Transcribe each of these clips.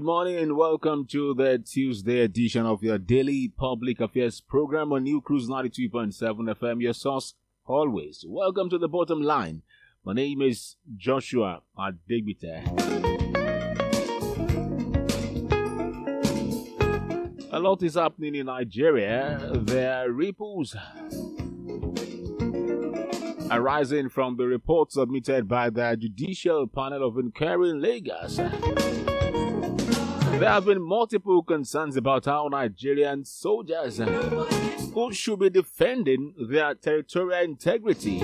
Good morning and welcome to the Tuesday edition of your daily public affairs program on Newcruse 92.7 FM, your source always. Welcome to the bottom line. My name is Joshua Adegbite. A lot is happening in Nigeria. There are ripples arising from the report submitted by the Judicial Panel of Inquiry in Lagos. There have been multiple concerns about how Nigerian soldiers who should be defending their territorial integrity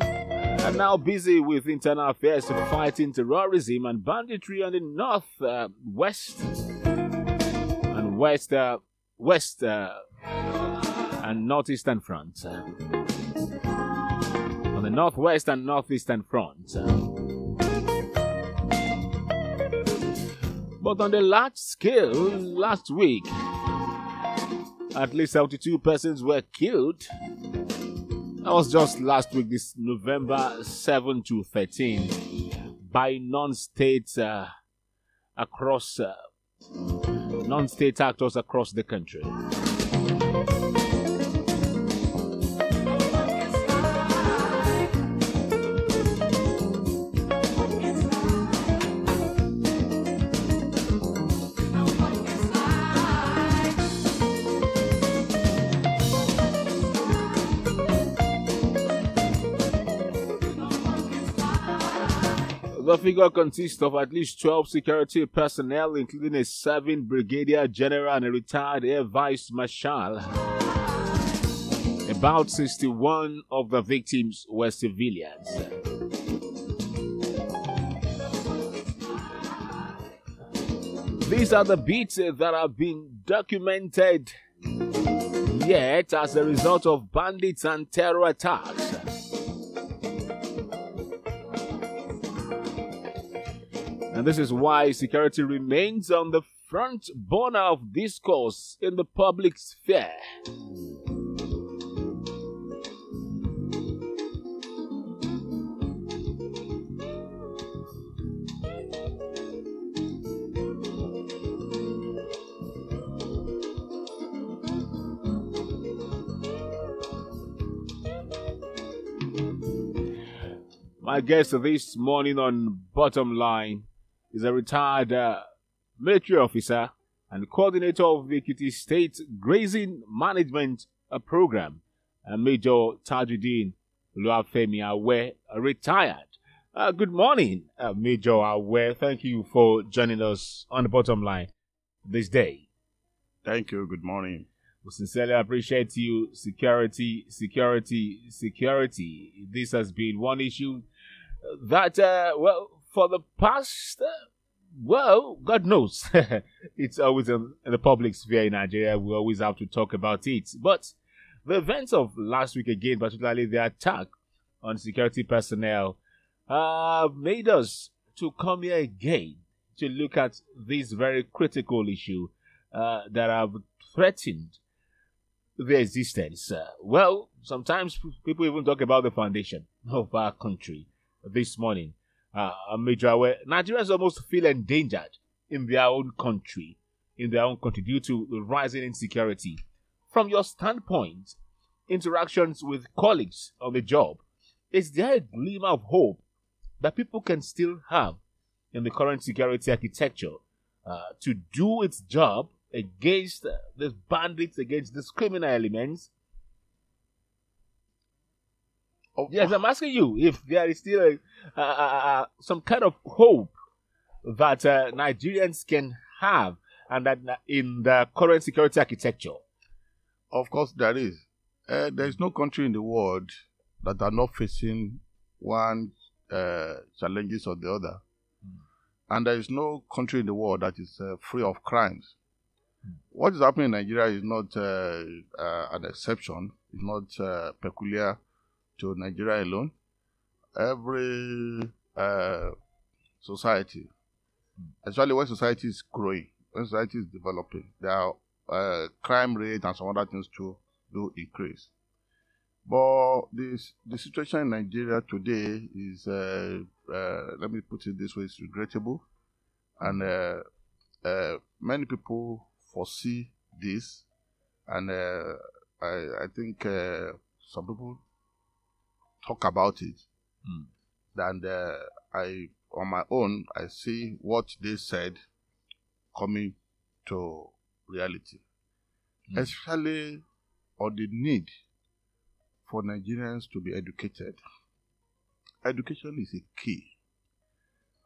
are now busy with internal affairs fighting terrorism and banditry on the north, uh, west, and west, uh, west, uh, and northeastern front on the northwest and northeastern front. But on the large scale, last week, at least 72 persons were killed. That was just last week, this November 7 to 13, by non state uh, across uh, non state actors across the country. The figure consists of at least 12 security personnel, including a serving brigadier general and a retired air vice marshal. About 61 of the victims were civilians. These are the beats that have been documented yet as a result of bandits and terror attacks. And this is why security remains on the front burner of discourse in the public sphere. My guest this morning on Bottom Line is a retired uh, military officer and coordinator of the Ekiti State Grazing Management uh, Program, uh, Major Tajudeen Oluwafemi Awe, retired. Uh, good morning, uh, Major Awe. Thank you for joining us on the bottom line this day. Thank you. Good morning. We sincerely appreciate you. Security, security, security. This has been one issue that, uh, well, for the past, uh, well, God knows, it's always in, in, the public sphere in Nigeria. We always have to talk about it. But the events of last week again, particularly the attack on security personnel, uh, made us to come here again to look at this very critical issue uh, that have threatened their existence. Uh, well, sometimes people even talk about the foundation of our country this morning uh, Major where Nigerians almost feel endangered in their own country, in their own country due to the rising insecurity. From your standpoint, interactions with colleagues on the job, is there a glimmer of hope that people can still have in the current security architecture uh, to do its job against uh, these bandits, against these criminal elements, Oh, yes, I'm asking you if there is still a, uh, uh, some kind of hope that uh, Nigerians can have and that in the current security architecture. Of course, there is. Uh, there is no country in the world that are not facing one uh, challenges or the other, mm. and there is no country in the world that is uh, free of crimes. Mm. What is happening in Nigeria is not an exception. It's not peculiar to Nigeria alone. Every uh, society, especially when society is growing, when society is developing, are uh, crime rate and some other things too do increase. But this the situation in Nigeria today is, uh, uh, let me put it this way, it's regrettable, and uh, uh, many people foresee this, and uh, I, I think some people talk about it. Mm. And uh, I, on my own, I see what they said coming to reality, Mm. especially on the need for Nigerians to be educated. Education is a key.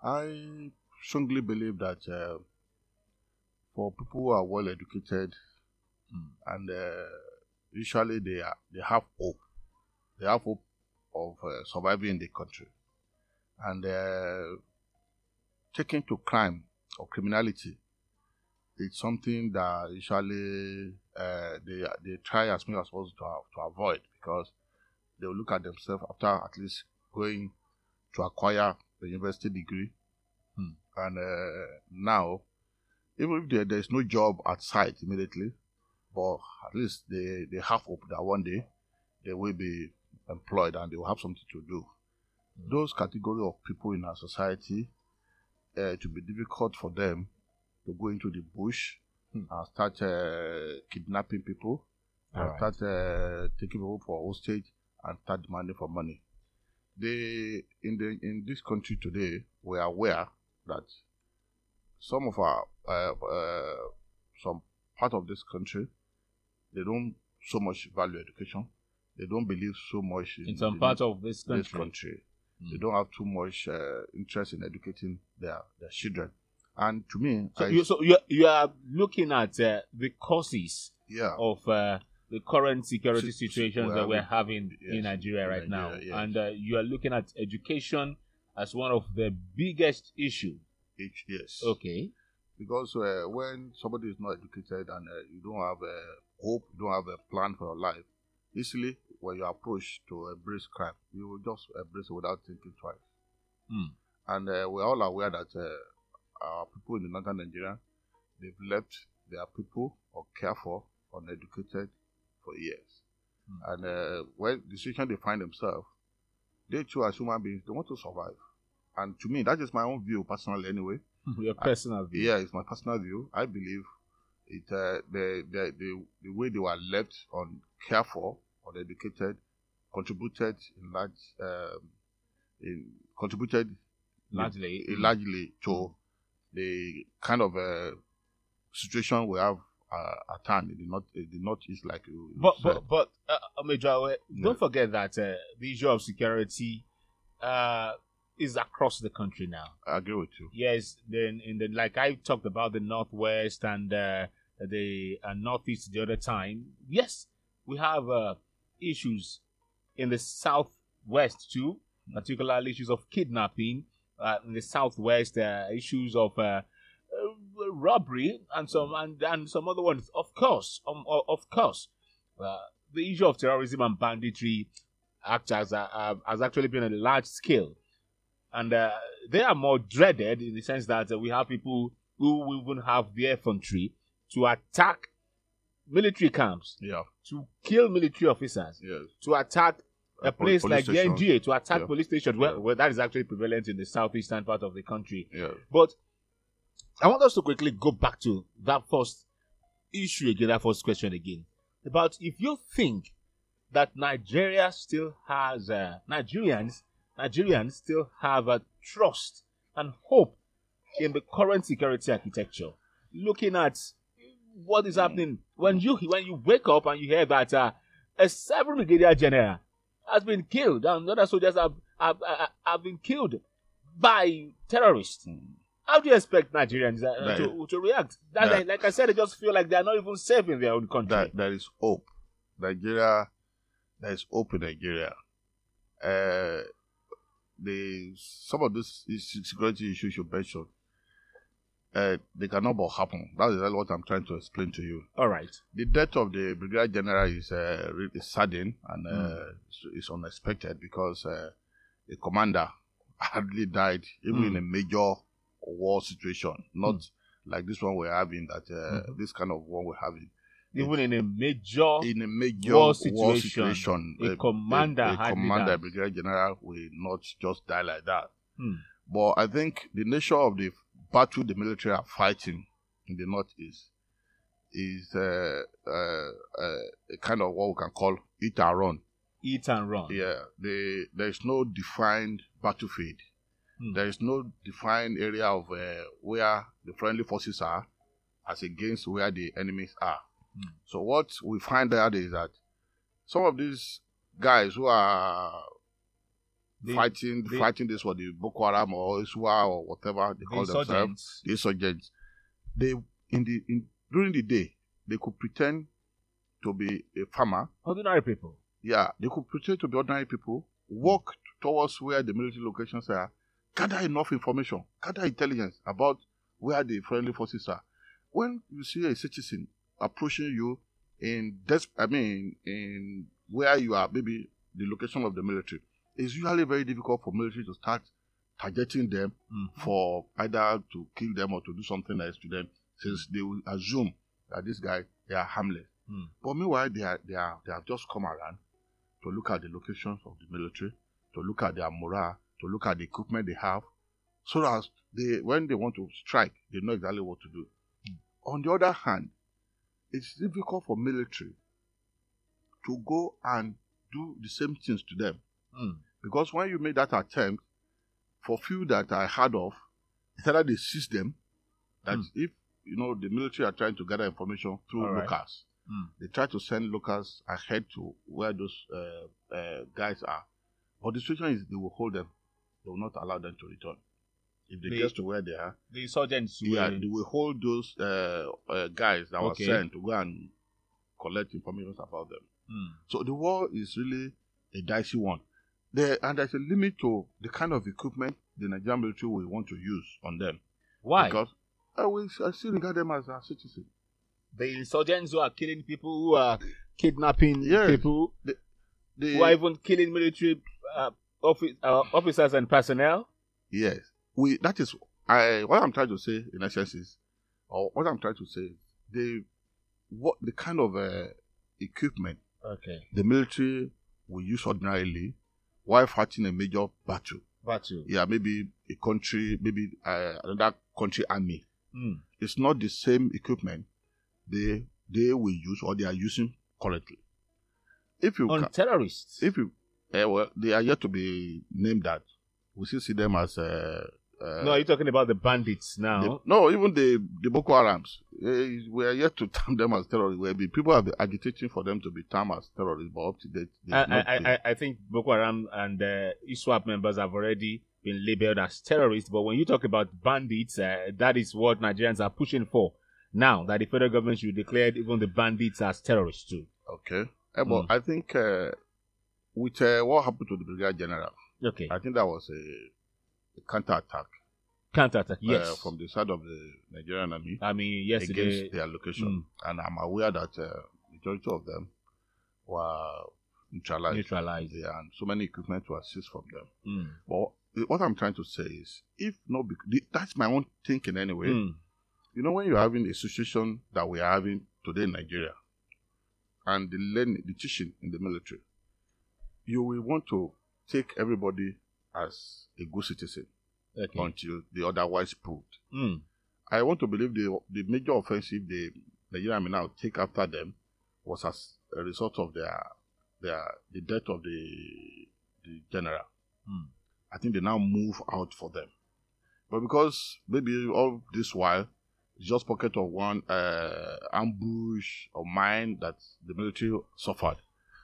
I strongly believe that uh, for people who are well educated Mm. and uh, usually they are they have hope, they have hope of uh, surviving in the country, and uh, taking to crime or criminality it's something that usually uh, they they try as much as possible to, to avoid because they will look at themselves after at least going to acquire the university degree, Hmm. and uh, now even if there, there is no job at site immediately, but at least they, they have hope that one day they will be employed and they will have something to do. Those category of people in our society, uh, it will be difficult for them to go into the bush Hmm. and start uh, kidnapping people, and Alright. start uh, taking people for hostage and start demanding for money. They in the in this country today, we are aware that some of our uh, uh, some part of this country they don't so much value education. They don't believe so much in, In some parts of this this country. country. Mm. They don't have too much uh, interest in educating their, their children. And to me, So I, you so you you are looking at uh, the causes yeah, of uh, the current security si- situations well, that we're having yes, in Nigeria right now, yes. and uh, you are looking at education as one of the biggest issue. yes. Okay. Because uh, when somebody is not educated and uh, you don't have a hope, you don't have a plan for your life, easily when you approach to embrace crime, you will just embrace it without thinking twice. Hmm. And uh, we're all aware that uh, our people in the northern Nigeria, they've left their people or care for uneducated for years. Hmm. And uh, when the situation they find themselves, they too as human beings, they want to survive. And to me, that is my own view personally anyway. Your personal view. Yeah, it's my personal view. I believe it uh, the, the the the way they were left on care for, uneducated, contributed in large um, in contributed Largely. in- largely to the kind of uh, situation we have uh, at hand in the north in the northeast, like you, you But said. but but uh, uh, Major, uh, Yeah. don't forget that uh, the issue of security uh, is across the country now. I agree with you. Yes, then in the like I talked about the northwest and uh, the uh, northeast the other time. Yes, we have uh, issues in the southwest too, particularly issues of kidnapping. Uh, in the southwest, uh, issues of uh, uh, robbery and some and, and some other ones. Of course, um, of course, uh, the issue of terrorism and banditry act as has actually been a large scale and uh, they are more dreaded in the sense that we have people who even have the infantry to attack military camps, Yeah. to kill military officers, Yes. to attack a place like the. NDA, to attack Yeah. police stations, where, where that is actually prevalent in the southeastern part of the country. Yeah. But I want us to quickly go back to that first issue again, that first question again. About if you think that Nigeria still has, uh, Nigerians, Nigerians still have a trust and hope in the current security architecture. Looking at what is happening when you when you wake up and you hear that uh, a seven brigadier general has been killed and other soldiers have have, have, have been killed by terrorists. How do you expect Nigerians uh, to, to react? That, that- like I said, they just feel like they are not even safe in their own country. that there is hope. Nigeria, there is hope in Nigeria. Uh, the some of these security issues you mentioned, uh, they cannot but happen. That is what I'm trying to explain to you. All right. The death of the brigadier general is uh, really sudden and uh, Mm. it's, unexpected because uh, a commander hardly died, even Mm. in a major war situation, not like this one we're having. That uh, Mhm. this kind of war we're having Even in a major in a major War war situation, situation, a commander a, a commander, brigadier general will not just die like that. Hmm. But I think the nature of the battle the military are fighting in the northeast is uh, uh, uh, a kind of what we can call eat and run. Eat and run. Yeah, they, there is no defined battlefield. Hmm. There is no defined area of uh, where the friendly forces are as against where the enemies are. Hmm. So what we find out is that some of these guys who are The- fighting the- fighting this for the Boko Haram or ISWAP or whatever they the call themselves, insurgents. the insurgents, they in the in during the day they could pretend to be a farmer. Ordinary people. Yeah, they could pretend to be ordinary people, walk towards where the military locations are, gather enough information, gather intelligence about where the friendly forces are. When you see a citizen approaching you in des- I mean in where you are, maybe the location of the military, it's usually very difficult for military to start targeting them Mhm. for either to kill them or to do something else to them, since they will assume that this guy they are harmless. Hmm. But meanwhile, they are they are they have just come around to look at the locations of the military, to look at their morale, to look at the equipment they have, so that they when they want to strike, they know exactly what to do. On the other hand, it's difficult for military to go and do the same things to them. Hmm. Because when you make that attempt, for few that I heard of, it's either they seize them, that Hmm. if you know the military are trying to gather information through All right. locals, Hmm. they try to send locals ahead to where those uh, uh, guys are. But the situation is they will hold them, they will not allow them to return. If they They- get to where they are, The insurgents yeah, were they will hold those uh, uh, guys that Okay. were sent to go and collect information about them. Hmm. So the war is really a dicey one. There and there's a limit to the kind of equipment the Nigerian military will want to use on them. Why? Because I, will, I still regard them as our citizens. the insurgents who are killing people, who are kidnapping Yes. people, They, who are even killing military uh, office, uh, officers and personnel. yes, we. That is I. What I'm trying to say in essence is, or what I'm trying to say, the what the kind of uh, equipment Okay. the military will use ordinarily while fighting a major battle. Battle. Yeah, maybe a country, maybe uh, another country army. Hmm. it's not the same equipment they they will use or they are using currently. If you On ca- terrorists. if you eh, well, they are yet to be named that. We still see them as uh, uh, no, you're talking about the bandits the- now. no, even the the Boko Harams. eh, we are yet to term them as terrorists. People have been agitating for them to be termed as terrorists, but up to date, I, I. I, I think Boko Haram and uh, ISWAP members have already been labeled as terrorists. But when you talk about bandits, uh, that is what Nigerians are pushing for now. That the federal government should declare even the bandits as terrorists too. okay, Eh, but Mm. I think uh, with uh, what happened to the brigadier general, Okay, I think that was a, a counter attack. counterattack. Yes, uh, from the side of the Nigerian army I mean yesterday. against their location. And I'm aware that uh, majority of them were neutralized. Neutralized. Yeah, and so many equipment were seized from them. Mm. But what I'm trying to say is, if not, bec- that's my own thinking anyway. Mm. You know, when you're having a situation that we are having today in Nigeria, and the learning, the teaching in the military, you will want to take everybody as a good citizen Okay. until the otherwise proved. Mm. I want to believe the the major offensive the Nigerian army now take after them was as a result of their their the death of the the general. Mm. I think they now move out for them, but because maybe all this while it's just pocket of one uh, ambush or mine that the military suffered.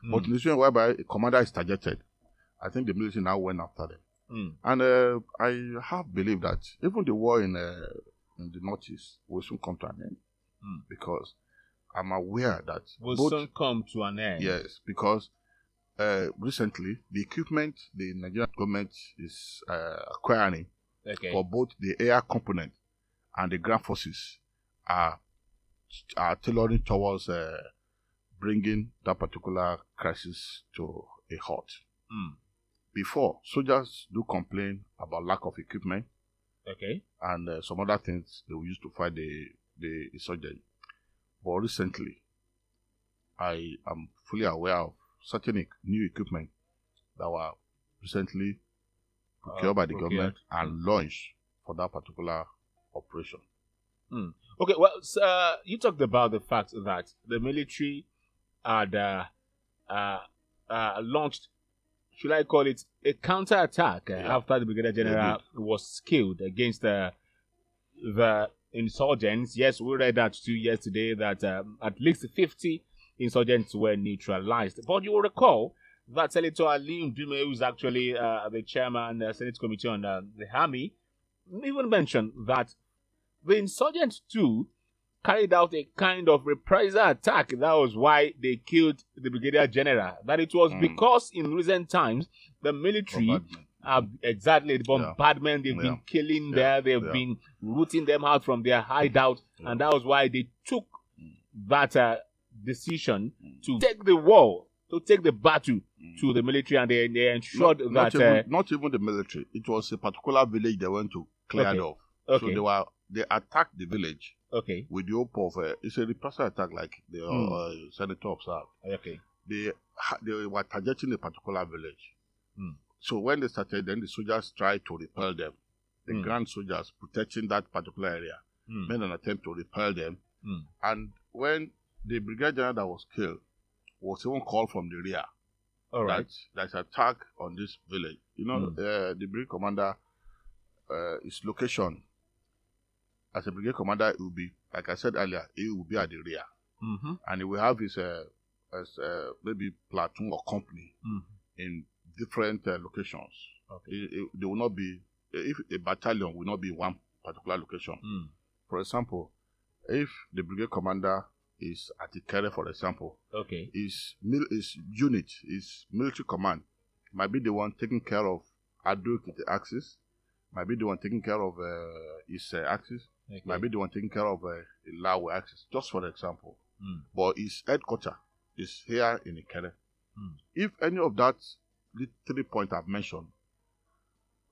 But Mm. in the situation whereby a commander is targeted, I think the military now went after them. Mm. And uh, I have believed that even the war in, uh, in the northeast will soon come to an end Mm. because I'm aware that Will both soon come to an end. yes because uh, recently the equipment the Nigerian government is uh, acquiring Okay. for both the air component and the ground forces are are tailoring towards uh, bringing that particular crisis to a halt. Mm. Before soldiers do complain about lack of equipment Okay. and uh, some other things they will use to fight the the insurgent. But recently, I am fully aware of certain new equipment that were recently procured Uh, by the procured. government and launched for that particular operation. Mm. Okay, well, so, uh, you talked about the fact that the military had uh, uh, uh, launched, should I call it, a counterattack uh, Yeah. after the Brigadier General was killed against uh, the insurgents. Yes, we read that too yesterday that um, at least 50 insurgents were neutralized. But you will recall that Senator Ali Ndume, who is actually uh, the chairman of the Senate Committee on uh, the Army, even mentioned that the insurgents too carried out a kind of reprisal attack. That was why they killed the brigadier general. That it was Mm. because in recent times the military have exactly the bombardment. They've Yeah. been killing Yeah. there. They've Yeah. been rooting them out from their hideout, Yeah. and that was why they took that uh, decision Mm. to take the war, to take the battle Mm. to the military, and they, they ensured not, not that. even, uh, not even the military. It was a particular village they went to clear Okay. off. okay, So they were they attacked the village okay, with the hope of uh, it's a reprisal attack like the uh, Mm. uh, senator observed. okay. They they were targeting a particular village. Mm. So when they started, then the soldiers tried to repel them. The Mm. grand soldiers protecting that particular area Mm. made an attempt to repel them. Mm. And when the brigadier general that was killed was even called from the rear All right. that there's attack on this village. You know, Mm. uh, the brigade commander, uh, his location as a brigade commander, it will be like I said earlier, he will be at the rear, Mm-hmm. and he will have his uh, as, uh, maybe platoon or company Mm. in different uh, locations. Okay. It- it- they will not be if a battalion will not be in one particular location. Mm. For example, if the brigade commander is at the Ikere, for example, Okay. his mil- his unit, his military command, might be the one taking care of Ado Ekiti axis, might be the one taking care of uh, his uh, axis, okay. might be the one taking care of uh, Ilawe access, just for example. Mm. But his headquarters is here in Ikere. Mm. If any of that three points I've mentioned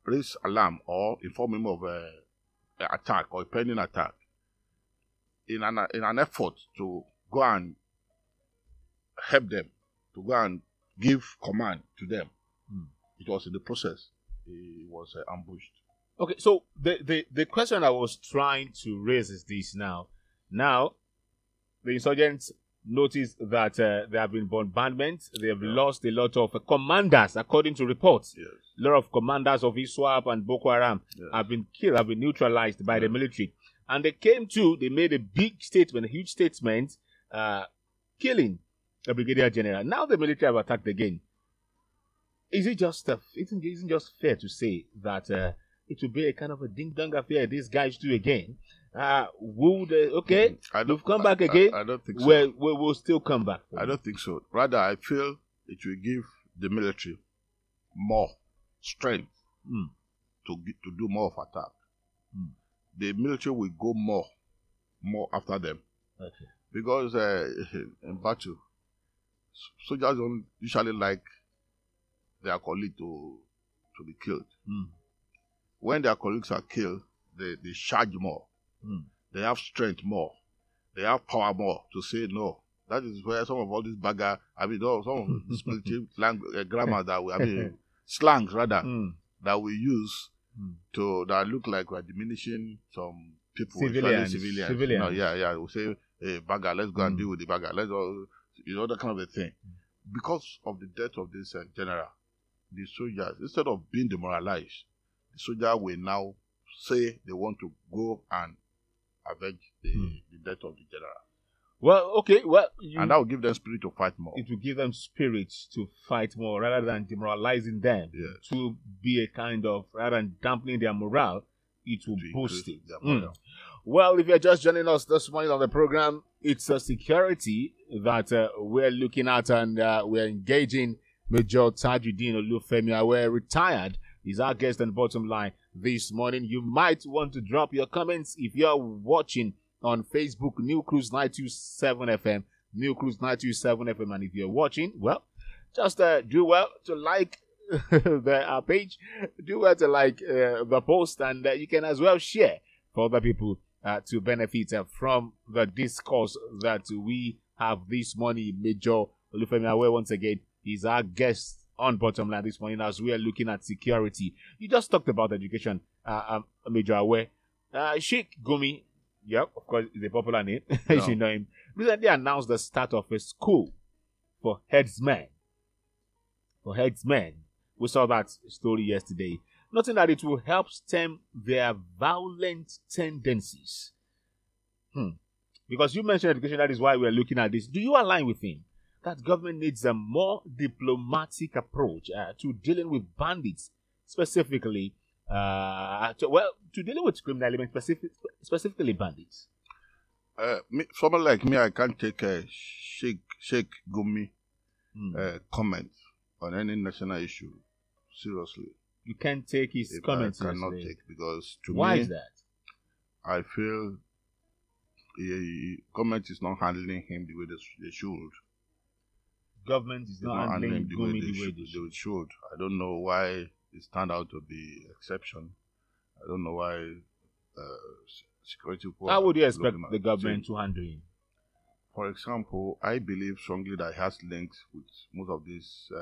raise alarm or inform him of uh, a attack or a pending attack, in an in an effort to go and help them, to go and give command to them, Mm. it was in the process. He was uh, ambushed. Okay, so the, the, the question I was trying to raise is this now. Now, the insurgents noticed that uh, there have been bombardments. They have Yeah. lost a lot of uh, commanders, according to reports. Yes. A lot of commanders of ISWAP and Boko Haram yes. have been killed, have been neutralized by the military. And they came to, they made a big statement, a huge statement, uh, killing a brigadier general. Now the military have attacked again. Is it just, uh, isn't, isn't just fair to say that uh, it will be a kind of a ding dong affair these guys do again? Uh, would, uh, okay, I don't- we've come back again. I, I don't think so. we will still come back. I don't think so. Rather, I feel it will give the military more strength Mm. to to do more of attack. Mm. The military will go more, more after them Okay. because uh, in battle, soldiers don't usually like their colleague to to be killed. Mm. When their colleagues are killed, they, they charge more. Mm. They have strength more. They have power more to say no. That is where some of all these bagger, I mean, no, some of military language, uh, grammar that we, I mean, slangs rather, Mm. that we use Mm. to that look like we're diminishing some people, Civilians. civilians. Civilians. No, yeah, yeah. We say, hey, bagger, let's go and Mm. deal with the bagger. Let's go, you know, that kind of a thing. Because of the death of this uh, general, the soldiers, instead of being demoralized, the soldier will now say they want to go and avenge the, Mm. the death of the general. Well, okay, well, you, And that will give them spirit to fight more. it will give them spirit to fight more rather than demoralizing them. Yes. To be a kind of rather than dampening their morale, it will To boost it. their Mm. Well, if you're just joining us this morning on the program, it's a security that uh, we're looking at and uh, we're engaging Major Tajudeen Olufemi. We're retired. He's our guest and Bottom Line this morning. You might want to drop your comments if you're watching on Facebook, Newcruse 927 FM, Newcruse 927 FM. And if you're watching, well, just uh, do well to like the our page, do well to like uh, the post, and uh, you can as well share for other people uh, to benefit uh, from the discourse that we have this morning. Major Olufemi Awe, once again, is our guest on Bottom Line this morning as we are looking at security. You just talked about education, uh, um, Major Awe. Uh, Sheikh Gumi, yep, of course, is a popular name. Yeah. you know him. Recently announced the start of a school for herdsmen. For herdsmen. We saw that story yesterday. Nothing that it will help stem their violent tendencies. Hmm. Because you mentioned education, that is why we're looking at this. Do you align with him that government needs a more diplomatic approach uh, to dealing with bandits, specifically, uh, to, well, to dealing with criminal elements, specific, specifically bandits? Uh, me, someone like me, I can't take a Sheikh Sheikh Gumi Hmm. uh, comment on any national issue seriously. you can't take his If comments. I cannot seriously. take because to Why me, is that? I feel the government is not handling him the way they, they should. Government is They're not handling him the way they, should, they should. I don't know why it stand out to be exception. I don't know why uh, security. How would you expect the government to handle him? For example, I believe strongly that he has links with most of these uh,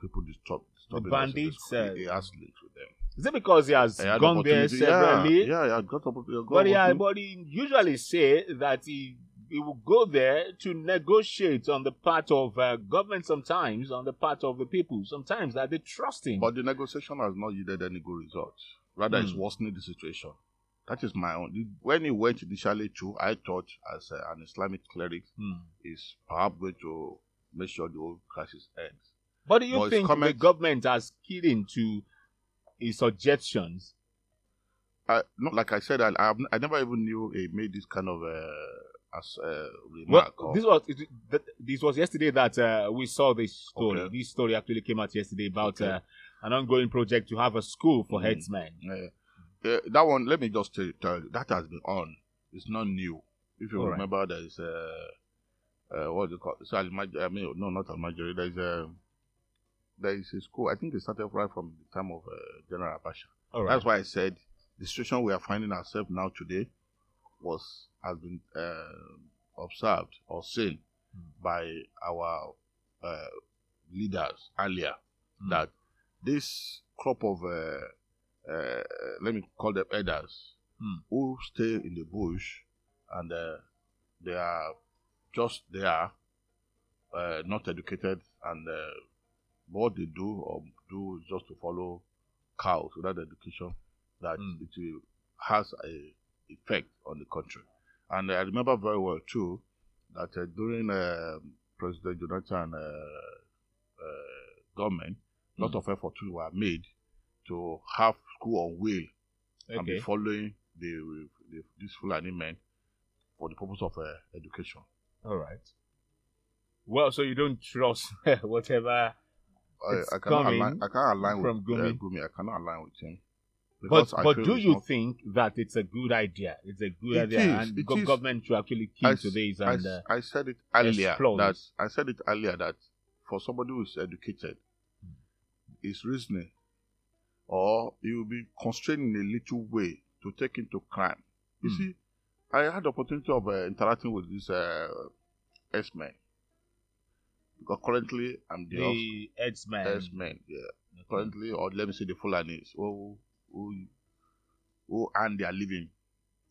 people disturb, disturbing the bandits, uh, he has links with them. Is it because he has He gone there opportunity- severally? Yeah, yeah, he got opportunity. But, he, but he usually say that he, he will go there to negotiate on the part of uh, government sometimes, on the part of the people, sometimes that they trust him. But the negotiation has not yielded any good results. Rather, it's Hmm. worsening the situation. That is my own. When he went initially to, I thought as uh, an Islamic cleric Hmm. is perhaps going to make sure the whole crisis ends. But do you But think the government has keyed into his suggestions? I, not like I said, I, I, I never even knew he made this kind of uh, as uh, Well, remark. or- this was it, th- this was yesterday that uh, we saw this story. Okay. This story actually came out yesterday about Okay. uh, an ongoing project to have a school for Mhm. herdsmen. Uh, uh, that one, let me just tell, tell you, that has been on. It's not new. If you All right. remember, there is uh, uh, what do you call so I mean, no, not Almajiri. There is a there is a school. I think it started right from the time of uh, General Abacha. Right. That's why I said the situation we are finding ourselves now today was has been uh, observed or seen Mm. by our uh, leaders earlier Mm. that this crop of uh, uh, let me call them elders Mm. who stay in the bush and uh, they are just there, uh, not educated, and uh, what they do or do is just to follow cows without education. That Mm. it has a effect on the country. And I remember very well too that uh, during um President Jonathan uh, uh, government, a lot Mm. of efforts were made to have school on wheel and be following the, the this Fulani men for the purpose of uh, education. All right. Well, so you don't trust whatever. I, I cannot align. I can't align from with Gumi. Uh, Gumi. I cannot align with him. But Because but do you think that it's a good idea? It's a good It idea, is, and go- government should actually key I, to this. I And uh, I said it earlier explore that. I said it earlier that for somebody who is educated, is reasoning, or he will be constrained in a little way to take into crime. You Hmm. see, I had the opportunity of uh, interacting with this uh, S-men because currently I'm the, the headsman. S-men, yeah. Currently, or let me say the Fulanis who who who earn their living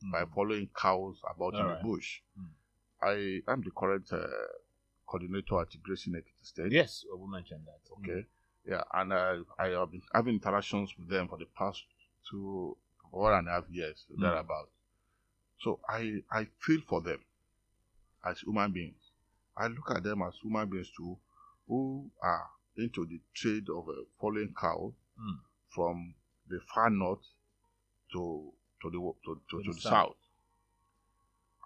Mm. by following cows about in Alright. the bush. Mm. I am the current uh, coordinator at Grazing Ekiti State. Yes, we mentioned that. Okay. Yeah, and uh, I have been having interactions with them for the past two, one and a half years, Mm. thereabout. So I I feel for them as human beings. I look at them as human beings too, who are into the trade of uh, following cow Mm. from the far north to to the to, to, To to the south. south.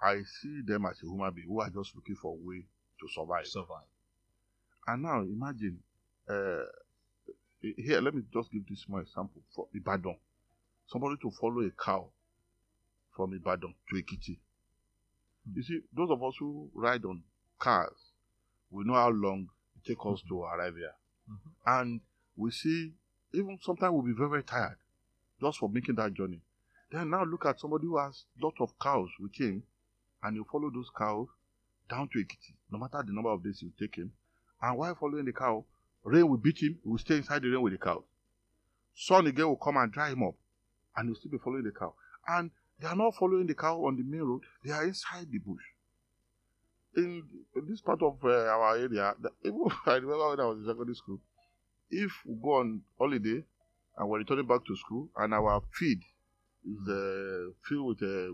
I see them as a human being who are just looking for a way to survive. Survive. And now imagine, uh, here, let me just give this small example for Ibadan. Somebody to follow a cow from Ibadan to Ekiti. You see, those of us who ride on cars, we know how long it takes us to arrive here. Mhm. And we see, even sometimes we'll be very, very tired just for making that journey. Then now look at somebody who has lot of cows with him, and you follow those cows down to Ekiti, no matter the number of days you take him. And while following the cow, rain will beat him, he will stay inside the rain with the cow. Sun again will come and dry him up, and he'll still be following the cow. And they are not following the cow on the main road, they are inside the bush. In, this part of uh, our area, the, even, I remember when I was in secondary school, if we go on holiday and we're returning back to school and our feed is uh, filled with uh,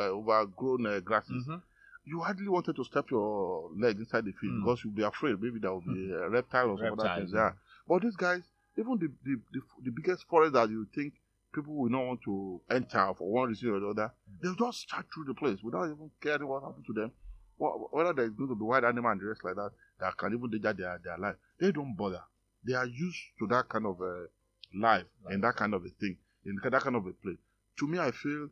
uh, overgrown uh, grasses, Mhm. you hardly wanted to step your leg inside the field Mm. because you'll be afraid maybe there will be a reptile or some other Reptiles, things yeah. But these guys, even the, the, the, the biggest forest that you think people will not want to enter for one reason or the other, they'll just charge through the place without even caring what happened to them. Whether there's going to be wild animal and the rest like that that can even danger their, their life. They don't bother. They are used to that kind of uh, life and that kind of a thing, in that kind of a place. To me, I feel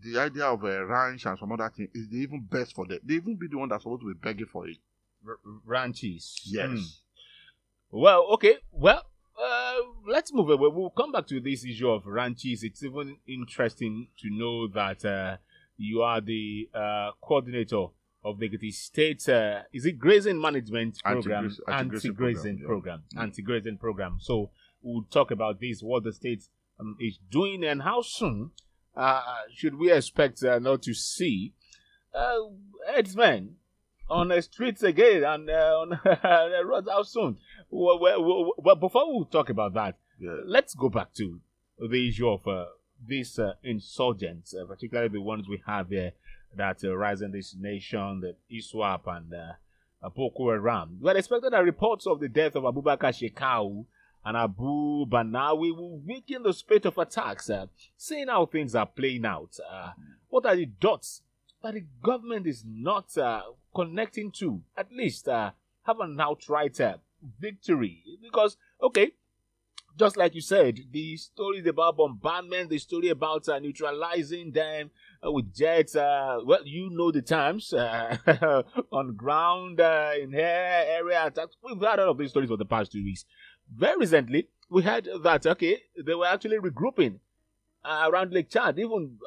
the idea of a ranch and some other thing is the even best for them. They even be the one that's supposed to be begging for it. R- ranches. Yes. Mm. Well, okay. Well, uh, let's move away. We'll come back to this issue of ranches. It's even interesting to know that uh, you are the uh, coordinator of the State. Uh, is it grazing management program? Anti-grazing Anti-grazing program, program. yeah. Mm. Anti-grazing program. So we'll talk about this, what the state um, is doing, and how soon uh, should we expect uh, not to see uh, herdsmen on the streets again and uh, on the roads? How soon? Well, well, well, before we talk about that, Yeah. let's go back to the issue of uh, these uh, insurgents, uh, particularly the ones we have here that uh, rise in this nation, the ISWAP and uh, Boko Haram. We had expected that reports of the death of Abubakar Shekau and Abu Barnawi will weaken the spate of attacks, uh, seeing how things are playing out. Uh, what are the dots that the government is not uh, connecting to? At least uh, have an outright uh, victory. Because, okay, just like you said, the stories about bombardment, the story about uh, neutralizing them uh, with jets. Uh, well, you know the times uh, on ground, uh, in air, area attacks. We've had all of these stories for the past two weeks. Very recently, we heard that okay, they were actually regrouping uh, around Lake Chad. Even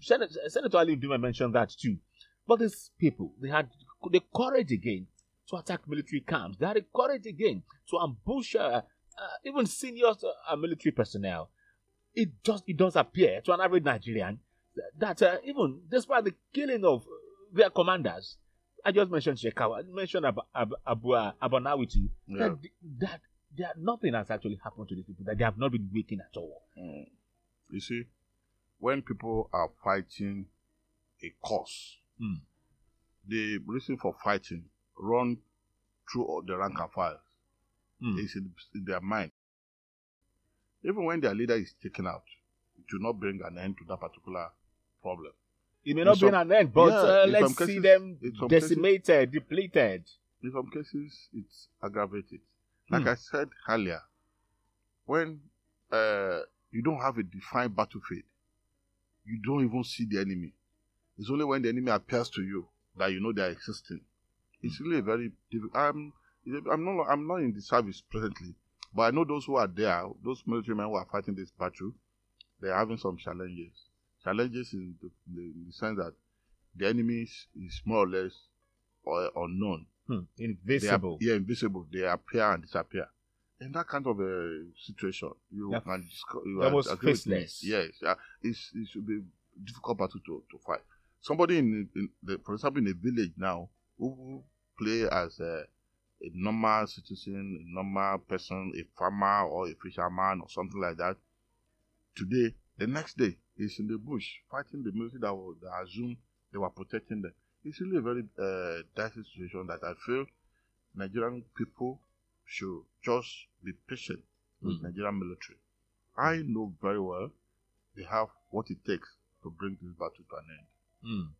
Senator, Senator Ali Ndume mentioned that too. But these people, they had the courage again to attack military camps. They had the courage again to ambush uh, uh, even senior uh, military personnel. It just it does appear to an average Nigerian that uh, even despite the killing of their commanders, I just mentioned Shekau, I mentioned Ab- Ab- Abu uh, Abanawi too, Yeah. that, that that nothing has actually happened to these people, that they have not been weakened at all. Mm. You see, when people are fighting a cause, Mm. the reason for fighting run through the rank and file. Mm. It's in, in their mind. Even when their leader is taken out, it will not bring an end to that particular problem. It may In not be some- an end, but Yeah, uh, let's some see them some cases- decimated, depleted. In some cases, it's aggravated. Like Hmm. I said earlier, when uh, you don't have a defined battlefield, you don't even see the enemy. It's only when the enemy appears to you that you know they are existing. It's really a very difficult. I'm, I'm not. I'm not in the service presently, but I know those who are there, those military men who are fighting this battle, they're having some challenges. Challenges in the, in the sense that the enemy is, is more or less uh, unknown. Hmm. They are, Invisible. yeah, invisible. They appear and disappear. In that kind of a situation, you Yeah. can discuss. You Almost are- agree with me. faceless. Yes, yeah, it's, it should be difficult battle to, to fight. Somebody in, in the, for example, in a village now who who play as a, a normal citizen, a normal person, a farmer or a fisherman or something like that. Today, the next day, he's in the bush fighting the military that, will, that assume they were protecting them. It's really a very uh, dicey situation that I feel Nigerian people should just be patient with Mhm. Nigerian military. I know very well they have what it takes to bring this battle to an end. Hmm.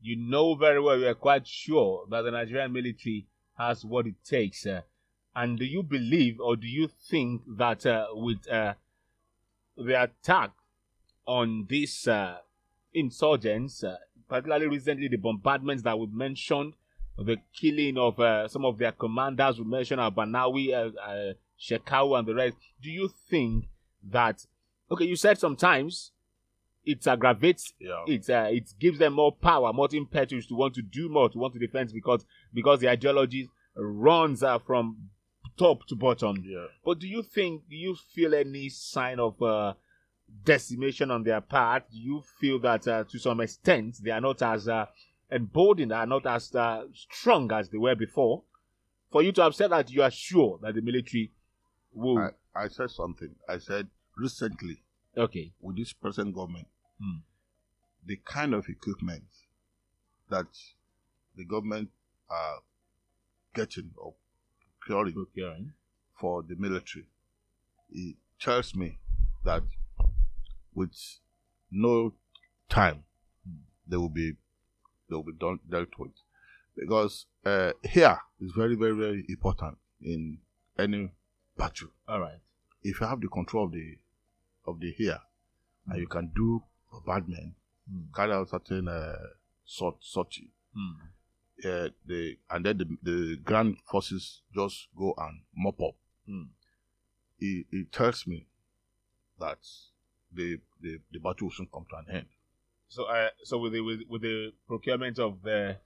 You know very well, you are quite sure that the Nigerian military has what it takes. uh, and do you believe or do you think that uh, with uh, the attack on these uh, insurgents, uh, particularly recently the bombardments that we mentioned, the killing of uh, some of their commanders, we mentioned Abanawi, uh, uh, Shekau, and the rest, do you think that, okay, you said sometimes it aggravates Yeah. it uh, it gives them more power, more impetus to want to do more, to want to defend because because the ideology runs uh, from top to bottom. yeah. But do you think do you feel any sign of uh, decimation on their part? Do you feel that uh, to some extent they are not as uh, emboldened, are not as uh, strong as they were before? For you to have said that you are sure that the military will. I, I said something. I said recently, okay. with this present government, Hmm. the kind of equipment that the government are getting or procuring Procuring. for the military, it tells me that with no time Hmm. they will be they will be done dealt with because uh, here is very very very important in any battle. All right. If you have the control of the of the here and you can do bombardment, Hmm. carry out certain uh, sort sortie, Hmm. Uh, the and then the, the ground forces just go and mop up. Hmm. It, it tells me that the, the the battle will soon come to an end. So, uh, so with the with, with the procurement of the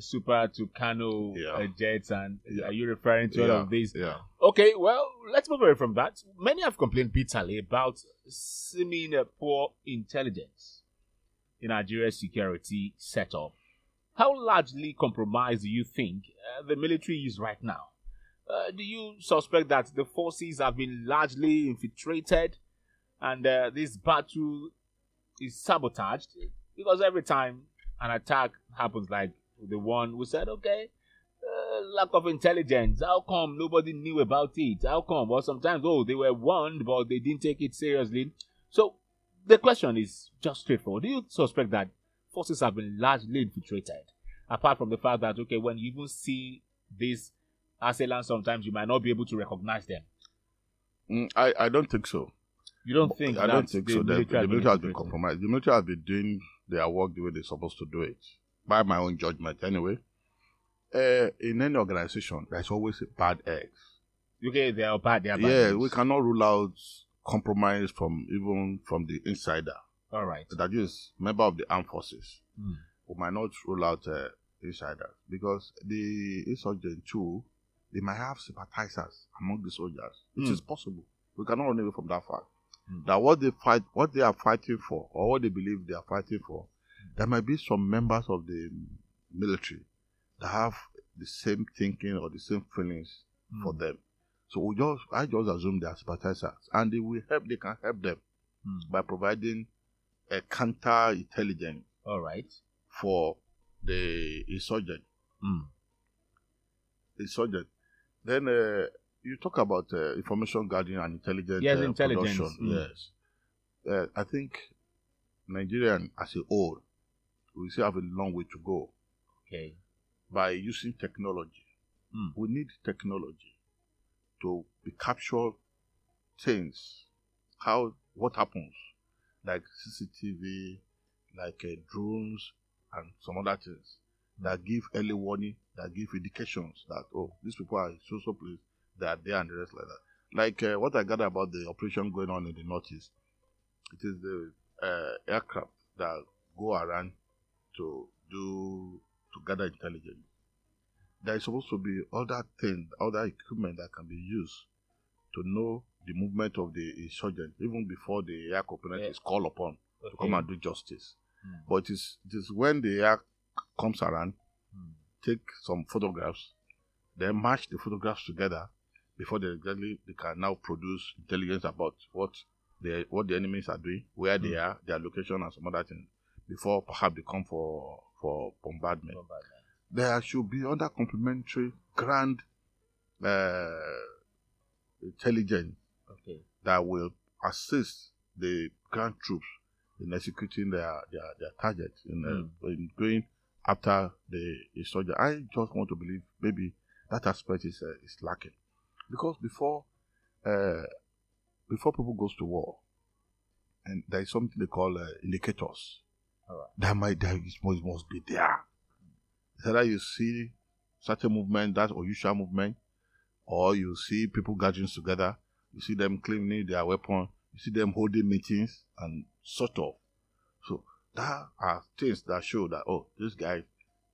Super Tucano Yeah. uh, jets, and Yeah. are you referring to all of these? Yeah. Okay, well, let's move away from that. Many have complained bitterly about seeming uh, poor intelligence in Nigeria's security setup. How largely compromised do you think uh, the military is right now? Uh, do you suspect that the forces have been largely infiltrated and uh, this battle is sabotaged? Because every time an attack happens, like the one we said, okay, uh, lack of intelligence. How come nobody knew about it? How come? Well, sometimes, oh, they were warned, but they didn't take it seriously. So the question is just straightforward. Do you suspect that forces have been largely infiltrated? Apart from the fact that, okay, when you even see these assailants, sometimes you might not be able to recognize them. Mm, I, I don't think so. You don't think I don't think the so. The, military the has been military has been compromised. The military has been doing their work the way they're supposed to do it, by my own judgment, anyway. Uh, in any organization, there's always bad eggs. Okay, they are bad. They are bad. yeah, news. we cannot rule out compromise from even from the insider. All right. That is member of the armed forces. Mm. We might not rule out uh, insiders because the insurgent too, they might have sympathizers among the soldiers, which Mm. is possible. We cannot run away from that fact. Mm. That what they fight, what they are fighting for, or what they believe they are fighting for, there might be some members of the military that have the same thinking or the same feelings for Mm. them. So we just, I just assume they are sympathizers, and they will help. They can help them Mm. by providing a counter intelligence All right. for the insurgent. Mm. Insurgent. Then uh, you talk about uh, information gathering and intelligence. Yes, uh, intelligence, mm. Yes. Uh, I think Nigerian as a whole, we still have a long way to go Okay. by using technology. Mm. We need technology to be capture things. How what happens, like CCTV, like uh, drones, and some other things that give early warning, that give indications that oh these people are so so place, they are there like that. Like uh, what I gather about the operation going on in the northeast, it is the uh, aircraft that go around to do to gather intelligence there is supposed to be other things, other equipment that can be used to know the movement of the insurgent even before the air component Yeah. is called upon to come and do justice. Mm. But it is, it is when the air comes around, Mm. take some photographs, then match the photographs together before they exactly they can now produce intelligence about what the what the enemies are doing, where they Mm. are, their location, and some other things before perhaps they come for for bombardment man. there should be other complementary grand uh, intelligence Okay. That will assist the ground troops in executing their their, their target in, uh, in going after the insurgent. I just want to believe maybe that aspect is uh, is lacking because before uh, before people goes to war, and there is something they call uh, indicators. Alright. That might is must, must be there. It's either you see certain movement, that unusual movement, or you see people gathering together, you see them cleaning their weapon, you see them holding meetings and sort of. So that are things that show that oh, these guys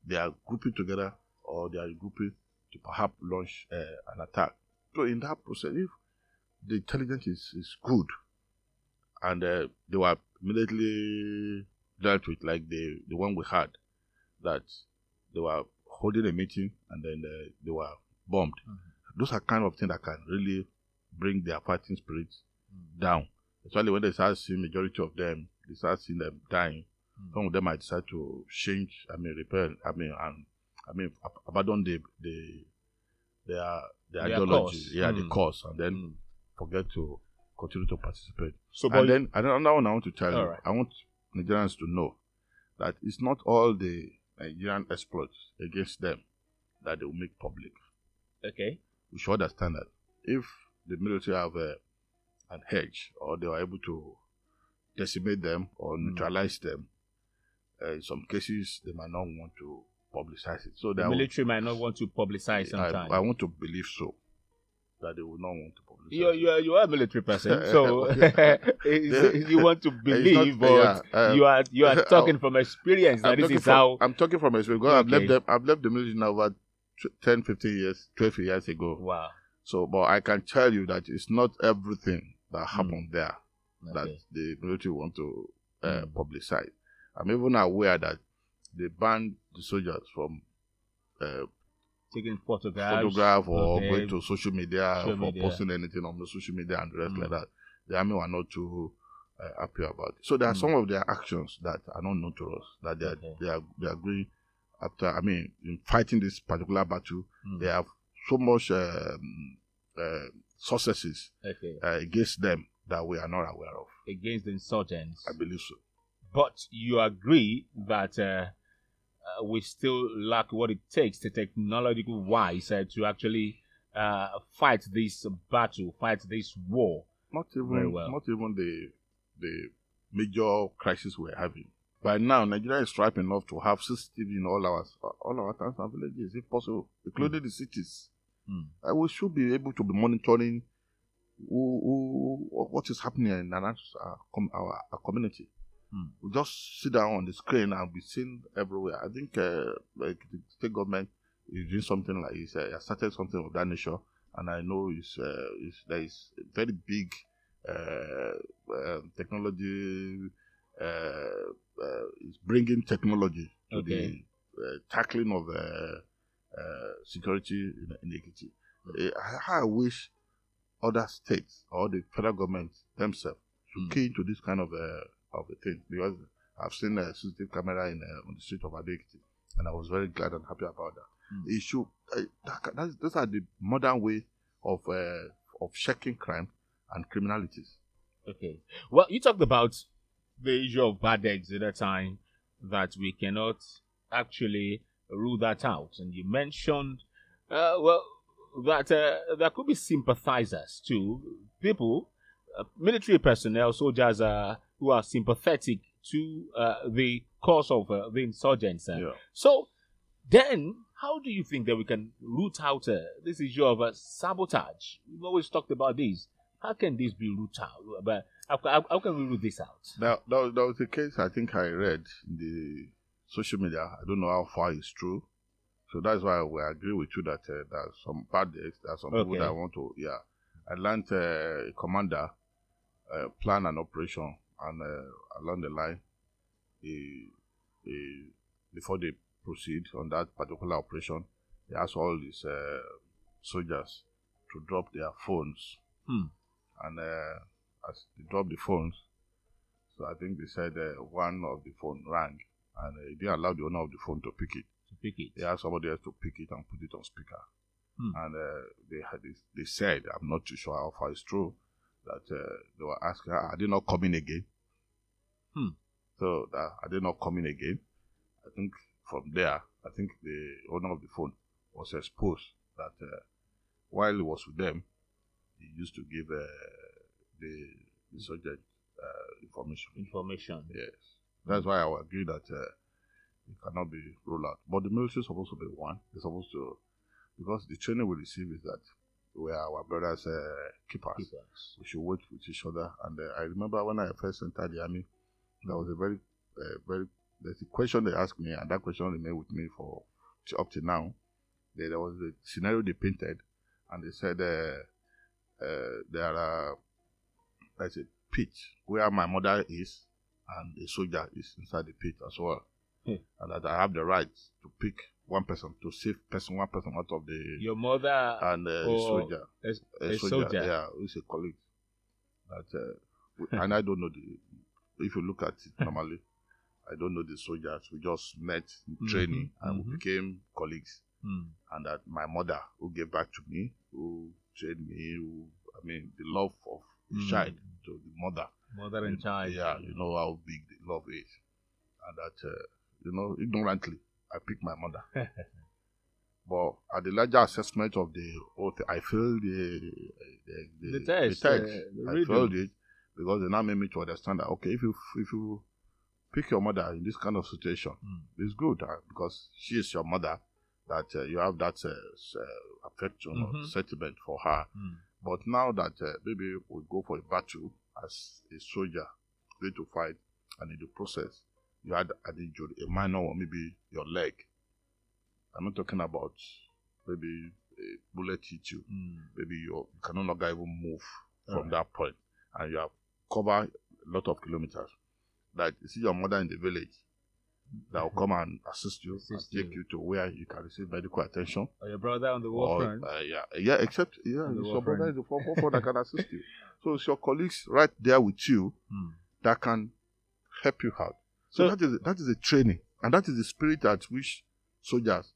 they are grouping together or they are grouping to perhaps launch uh, an attack. So in that process, if the intelligence is, is good and uh, they were immediately dealt with, like the the one we had, that they were holding a meeting and then uh, they were bombed. Mm-hmm. Those are kind of things that can really bring their fighting spirit mm-hmm. down. Especially when they start seeing majority of them, they start seeing them dying. Mm-hmm. Some of them might decide to change, I mean, repel, I mean, and I mean, abandon the the their their ideology, course. yeah, the mm. cause, and then mm. forget to continue to participate. So, and then another one I want to tell you, right. I want Nigerians to know that it's not all the Nigerian exploits against them that they will make public. Okay. We should understand that if the military have a, an hedge or they are able to decimate them or mm. neutralize them, uh, in some cases they might not want to publicize it. So the military might not want to publicize sometimes. I, I want to believe so that they will not want to publish. You are, you are, you are a military person, so you want to believe, not, but yeah, you are you are talking from experience. That this is from, how I'm talking from experience. Okay. I've left them, I've left the military now over 10, 15 years, 12 years ago. Wow. So, but I can tell you that it's not everything that happened mm. there okay. that the military want to uh, mm. publicize. I'm even aware that they banned the soldiers from uh, taking photographs, photograph or okay. going to social media social for media. posting anything on the social media and the rest mm. like that. The army were not too uh, happy about it. So there are mm. some of their actions that are not known to us that they are okay. they are they are going after. I mean, in fighting this particular battle, mm. they have so much um, uh, successes okay. uh, against them that we are not aware of. Against the insurgents, I believe so. But you agree that uh, uh, we still lack what it takes to technological wise uh, to actually uh, fight this battle, fight this war. Not even, well. not even the the major crisis we're having. By now, Nigeria is ripe enough to have CCTV in all our all our towns and villages, if possible, including mm. the cities. Mm. Uh, we should be able to be monitoring who, who, what is happening in our, our, our community. Mm. We just sit down on the screen and be seen everywhere. I think uh, like the state government is doing something like this. Uh, started something of that nature, and I know it's, uh, it's there is a very big uh, um, technology. Uh, uh, is bringing technology to okay. the uh, tackling of security in, in Ekiti. Mm. I, I wish other states or the federal government themselves should mm. key into this kind of of the thing because I've seen a CCTV camera in uh, on the street of Ado-Ekiti, and I was very glad and happy about that. Mm. Issue uh, that, that's, those are the modern way of uh, of checking crime and criminalities. Okay. Well, you talked about the issue of bad eggs at a time that we cannot actually rule that out, and you mentioned, uh, well, that uh, there could be sympathizers too, people, uh, military personnel, soldiers, uh, who are sympathetic to uh, the cause of uh, the insurgents. Yeah. So then, how do you think that we can root out uh, this issue of uh, sabotage? We've always talked about this. How can this be rooted out? But how, how, how, can we root this out? Now, that, that was the case I think I read in the social media. I don't know how far it's true. So that's why we agree with you that uh, there's some bad days, there's some okay. people that want to, yeah. I learned uh, commander uh, plan an operation and uh, along the line, he, he, before they proceed on that particular operation, he asked all his uh, soldiers to drop their phones. Hmm. And uh, as they dropped the phones, so I think they said uh, one of the phone rang, and uh, he didn't allow the owner of the phone to pick it. To pick it. He asked somebody else to pick it and put it on speaker. Hmm. And uh, they had this, they said, I'm not too sure how far it's true, that uh, they were asking, are they not coming again? Hmm. So that are they not coming again? I think from there, I think the owner of the phone was exposed that uh, while he was with them, he used to give uh, the subject uh, information. Information. Yes. That's why I would agree that uh, it cannot be rolled out. But the military is supposed to be one. They're supposed to, because the training we receive is that we are our brothers' uh, keepers. keepers. We should work with each other. And uh, I remember when I first entered the army, there was a very, uh, very, there's a question they asked me, and that question remained with me for up to now. There, there was a scenario they painted, and they said uh, uh, there are, let's say, pit where my mother is, and a soldier is inside the pit as well, Hmm. and that I have the right to pick one person to save person one person out of the Your mother and uh, a soldier, a, a, a soldier, soldier. yeah, who's a colleague. That uh, and I don't know the. If you look at it normally, I don't know the soldiers. We just met in training and mhm. we became colleagues. Hmm. And that my mother, who gave back to me, who trained me, who I mean, the love of the Mm. child to the mother. Mother and child. Yeah, you know how big the love is, and that uh, you know ignorantly I picked my mother. but at the larger assessment of the whole thing, I failed the the, the, The test, The uh, the I failed it because they now made me to understand that okay, if you if you pick your mother in this kind of situation, Mm. it's good uh, because she is your mother. That uh, you have that uh, uh, affection Mhm. or sentiment for her. Mm. But now that uh, maybe we go for a battle as a soldier, going to fight, and in the process, you had an injury, a minor or maybe your leg. I'm not talking about maybe a bullet hit you, Mm. maybe you can no longer even move from Alright. that point, and you have covered a lot of kilometers. Like you see your mother in the village, that will come and assist you Assist and take you. you to where you can receive medical attention. Or your brother on the war front. uh, yeah, yeah, except yeah, the it's your brother the front that can assist you. So it's your colleagues right there with you Mm. that can help you out. So, So- that is that is a training, and that is the spirit at which soldiers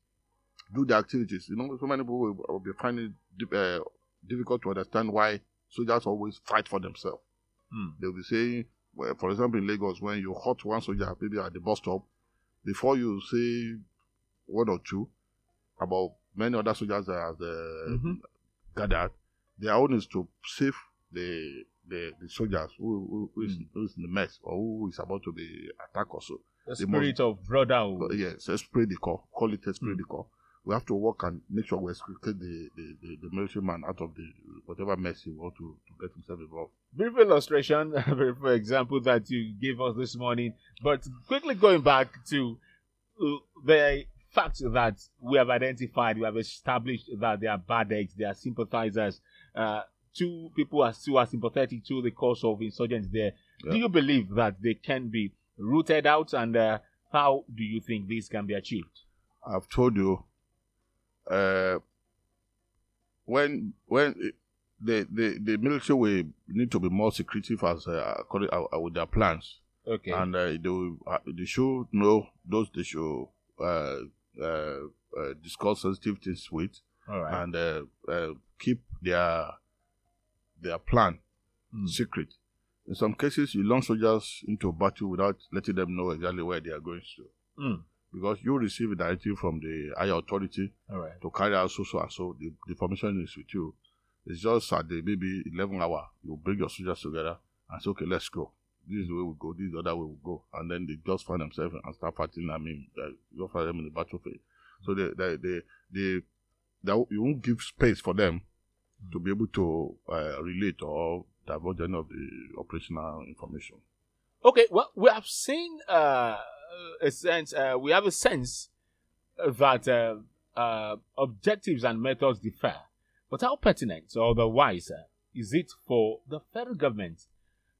do their activities. You know, so many people will, will be finding it uh, difficult to understand why soldiers always fight for themselves. Mm. They'll be saying, well, for example, in Lagos, when you hurt one soldier, maybe at the bus stop, before you say one or two about many other soldiers that have uh, Mhm. gathered, their own is to save the the, the soldiers who, who, is, Mm. who is in the mess or who is about to be attacked also. The They spirit of brotherhood. But yes, esprit de corps, call it esprit Mm. de corps. We have to work and make sure we extricate the, the, the, the military man out of the whatever mess he want to, to get himself involved. brief illustration, brief example that you gave us this morning. But quickly going back to uh, the fact that we have identified, we have established that they are bad eggs, they are sympathizers. Uh, two people are still are sympathetic to the cause of insurgents there. Yeah. Do you believe that they can be rooted out, and uh, how do you think this can be achieved? I've told you, uh, when when the, the, the military will need to be more secretive as uh, according uh, with their plans, Okay. and uh, they will, uh, they should know those they should uh, uh, uh, discuss sensitive things with, right. and uh, uh, keep their their plan Mm. secret. In some cases, you launch soldiers into battle without letting them know exactly where they are going to, Mm. because you receive a directive from the higher authority All right. to carry out so so and so. The, the information is with you. It's just at the maybe 11 hour, you bring your soldiers together and say, okay, let's go. This is the way we go, this is the other way we go. And then they just find themselves and start fighting. I mean, uh, you find them in the battlefield. So they, they, they, they, they, you won't give space for them to be able to uh, relate or divulge any of the operational information. Okay, well, we have seen uh, a sense. Uh, we have a sense that uh, uh, objectives and methods differ, but how pertinent or otherwise uh, is it for the federal government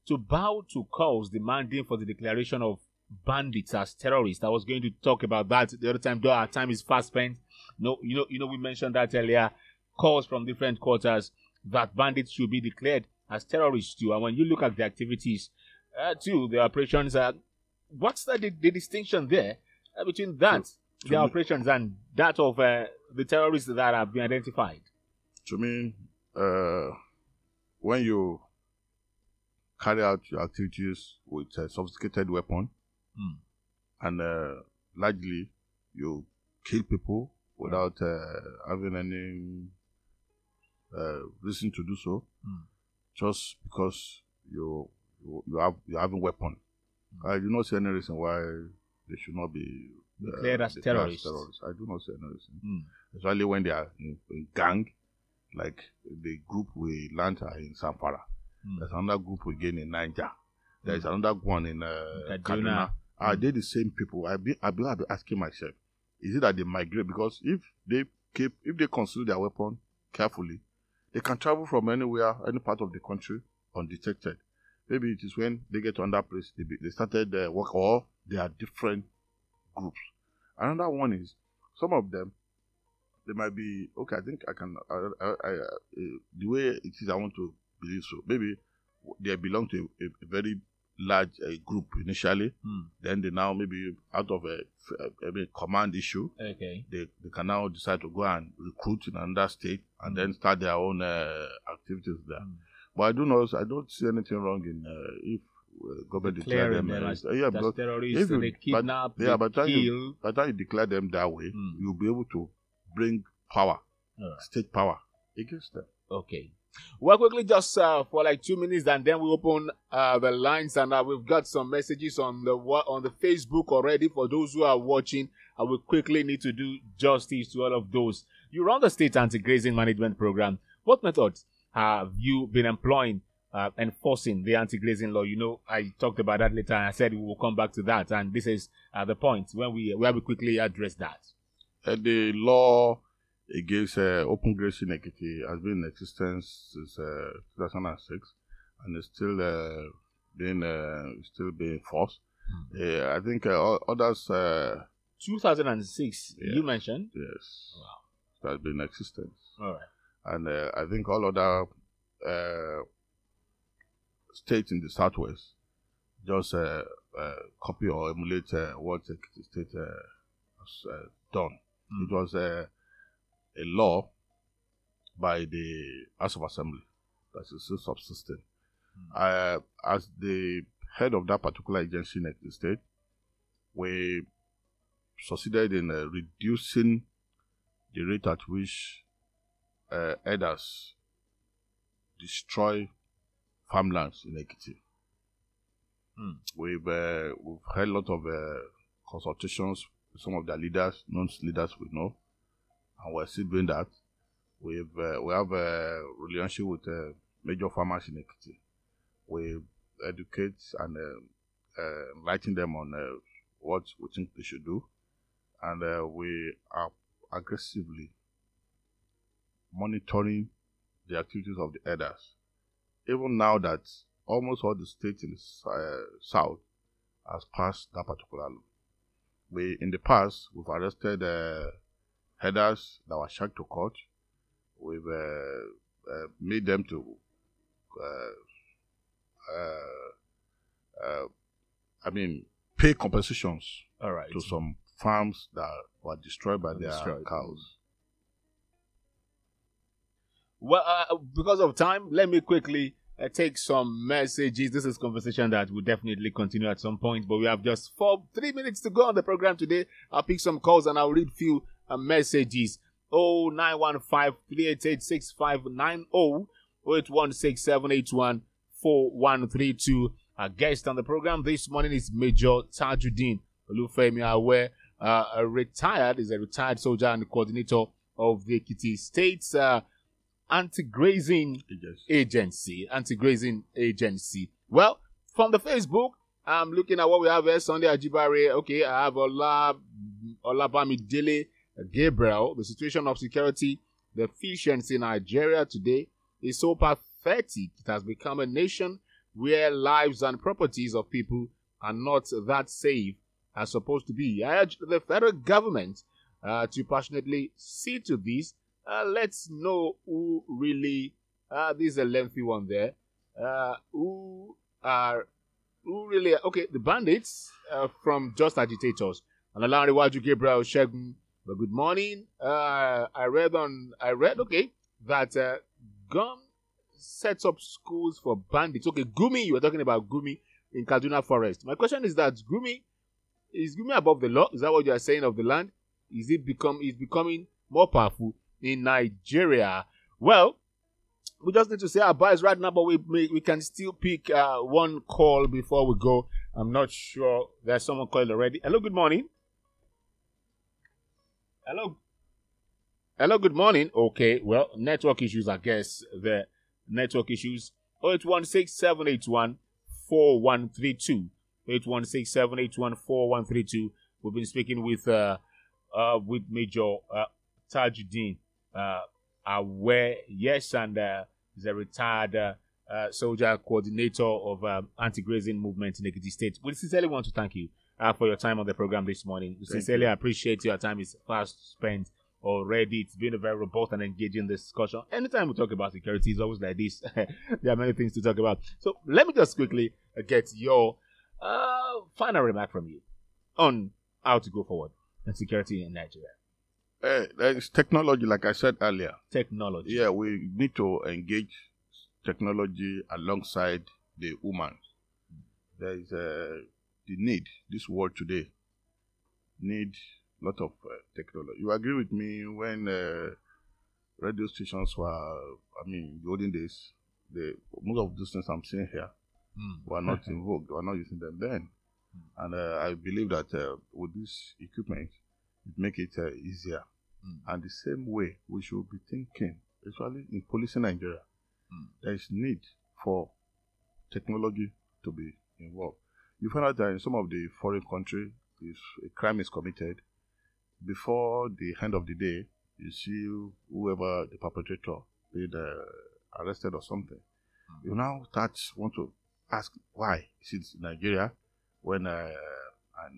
to bow to calls demanding for the declaration of bandits as terrorists? I was going to talk about that the other time, though our time is fast spent. No, you know, you know, we mentioned that earlier. Calls from different quarters that bandits should be declared as terrorists too. And when you look at the activities uh, too, the operations are. What's the, the, the distinction there uh, between that, To- the to me- operations, and that of uh, the terrorists that have been identified? To me, uh, when you carry out your activities with a sophisticated weapon, Mm. and uh, largely you kill people without uh, having any uh, reason to do so, Mm. just because you you, you have you have a weapon. Mm. I do not see any reason why they should not be uh, Declared as terrorists. terrorists. I do not see any reason Mm. especially when they are in, in gang, like the group we land are in Zamfara. Mm. There's another group we gain in Niger. There's another one in uh, Kaduna. Are Mm. they the same people? I be I be, I be asking myself, is it that they migrate? Because if they keep if they conceal their weapon carefully, they can travel from anywhere, any part of the country undetected. maybe it is when they get to another place, they, be, they started their work, or they are different groups. Another one is some of them, they might be, okay, I think I can, I, I, I, uh, the way it is, I want to believe so. Maybe they belong to a, a very large uh, group initially. Hmm. Then they now maybe out of a, a, a command issue, Okay. they, they can now decide to go and recruit in another state and then start their own uh, activities there. Mm. But I do know I don't see anything wrong in uh, if uh, government declare them. uh, as yeah, because terrorists. if you- they but- kidnap, yeah, they but then kill. you- by the time you declare them that way, Mm. you'll be able to bring power, Alright. state power against them. Okay. Well, quickly, just uh, for like two minutes, and then we open uh, the lines, and uh, we've got some messages on the on the Facebook already for those who are watching. I will quickly need to do justice to all of those. You run the state anti-grazing management program. What methods have you been employing uh, enforcing the anti-grazing law? You know, I talked about that later, and I said we will come back to that, and this is uh, the point when we where we quickly address that. The law against uh, open grazing Ekiti has been in existence since uh, 2006 and is still uh, being uh, still being enforced. Uh, I think uh, others, uh, 2006, you mentioned. yes, Wow. has been in existence. All right. and uh, I think all other uh, states in the southwest just uh, uh, copy or emulate uh, what the state uh, has uh, done. Mm. It was uh, a law by the House of Assembly that is still subsisting. Uh, as the head of that particular agency in the state, we succeeded in uh, reducing the rate at which uh, herders destroy farmlands in Ekiti. Hmm. We've uh, we've had a lot of uh, consultations some of their leaders, non leaders we know, and we're still doing that. We've uh, we have a relationship with uh, major farmers in Ekiti. We educate and uh, uh, enlighten them on uh, what we think they should do, and uh, we are aggressively monitoring the activities of the herders. Even now that almost all the states in the south has passed that particular law. We in the past we've arrested uh, herders that were shacked to court. We've uh, uh, made them to uh, uh, uh, I mean pay compensations All right. to some farms that were destroyed by their destroyed. cows. Well, uh, because of time, let me quickly uh, take some messages. This is conversation that will definitely continue at some point, but we have just four, three minutes to go on the program today. I'll pick some calls and I'll read few uh, messages. Oh nine one five three eight eight six five nine oh eight one six seven eight one four one three two. Our guest on the program this morning is Major Tajudeen Olufemi Awe, uh, a retired, is a retired soldier and coordinator of the Ekiti State's uh, anti-grazing Yes. agency, anti-grazing agency. Well, from the Facebook, I'm looking at what we have here. Sunday Ajibare. Okay, I have Ola Olabamidele Gabriel. The situation of security, the efficiency in Nigeria today is so pathetic. It has become a nation where lives and properties of people are not that safe as supposed to be. I urge the federal government uh, to passionately see to this. Uh, let's know who really. Uh, this is a lengthy one there. Uh, who are who really? Okay, the bandits uh, from Just Agitators. And Olanrewaju Gabriel Shegun. Well, good morning. Uh, I read on. I read okay that uh, gun sets up schools for bandits. Okay, Gumi. You were talking about Gumi in Kaduna Forest. My question is that Gumi is Gumi above the law? Is that what you are saying of the land? Is it become is becoming more powerful in Nigeria? Well, we just need to say our buys right now, but we we can still pick uh, one call before we go. I'm not sure there's someone called already. Hello, good morning. Hello. Hello, good morning. Okay, well, network issues, I guess. The network issues. 0816 781 4132. 816 781 4132. We've been speaking with uh, uh, with Major uh, Tajudeen uh, Awe, yes, and uh, he's a retired uh, uh, soldier coordinator of um, anti-grazing movement in Ekiti State. We sincerely want to thank you uh, for your time on the program this morning. We sincerely you. appreciate your time is fast spent already. It's been a very robust and engaging discussion. Anytime we talk about security, it's always like this. there are many things to talk about. So let me just quickly uh, get your uh, final remark from you on how to go forward and security in Nigeria. Uh, it's technology, like I said earlier. Technology. Yeah, we need to engage technology alongside the human. There is uh, the need. This world today need a lot of uh, technology. You agree with me when uh, radio stations were, I mean, the olden days, the most of those things I'm saying here mm. were not in vogue. They were not using them then. Mm. And uh, I believe that uh, with this equipment, it make it uh, easier. Mm. And the same way we should be thinking, especially in policing Nigeria, mm. there is need for technology to be involved. You find out that in some of the foreign countries, if a crime is committed, before the end of the day, you see whoever the perpetrator been uh, arrested or something. Mm. You now start want to ask why since Nigeria when uh, a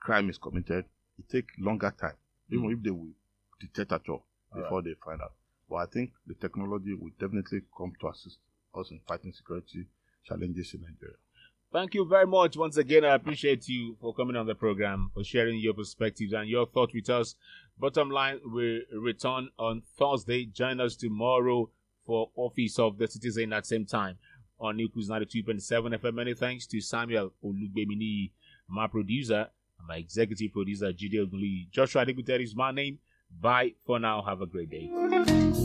crime is committed, it take longer time, even mm. if they will detect at all before right. they find out. But I think the technology will definitely come to assist us in fighting security challenges in Nigeria. Thank you very much. Once again, I appreciate you for coming on the program, for sharing your perspectives and your thoughts with us. Bottom line, we return on Thursday. Join us tomorrow for Office of the Citizen at same time on Newcruse 92.7 FM. Many thanks to Samuel Olugbemini, my producer, and my executive producer, Jide Ogunli. Joshua Adegbite is my name. Bye for now. Have a great day.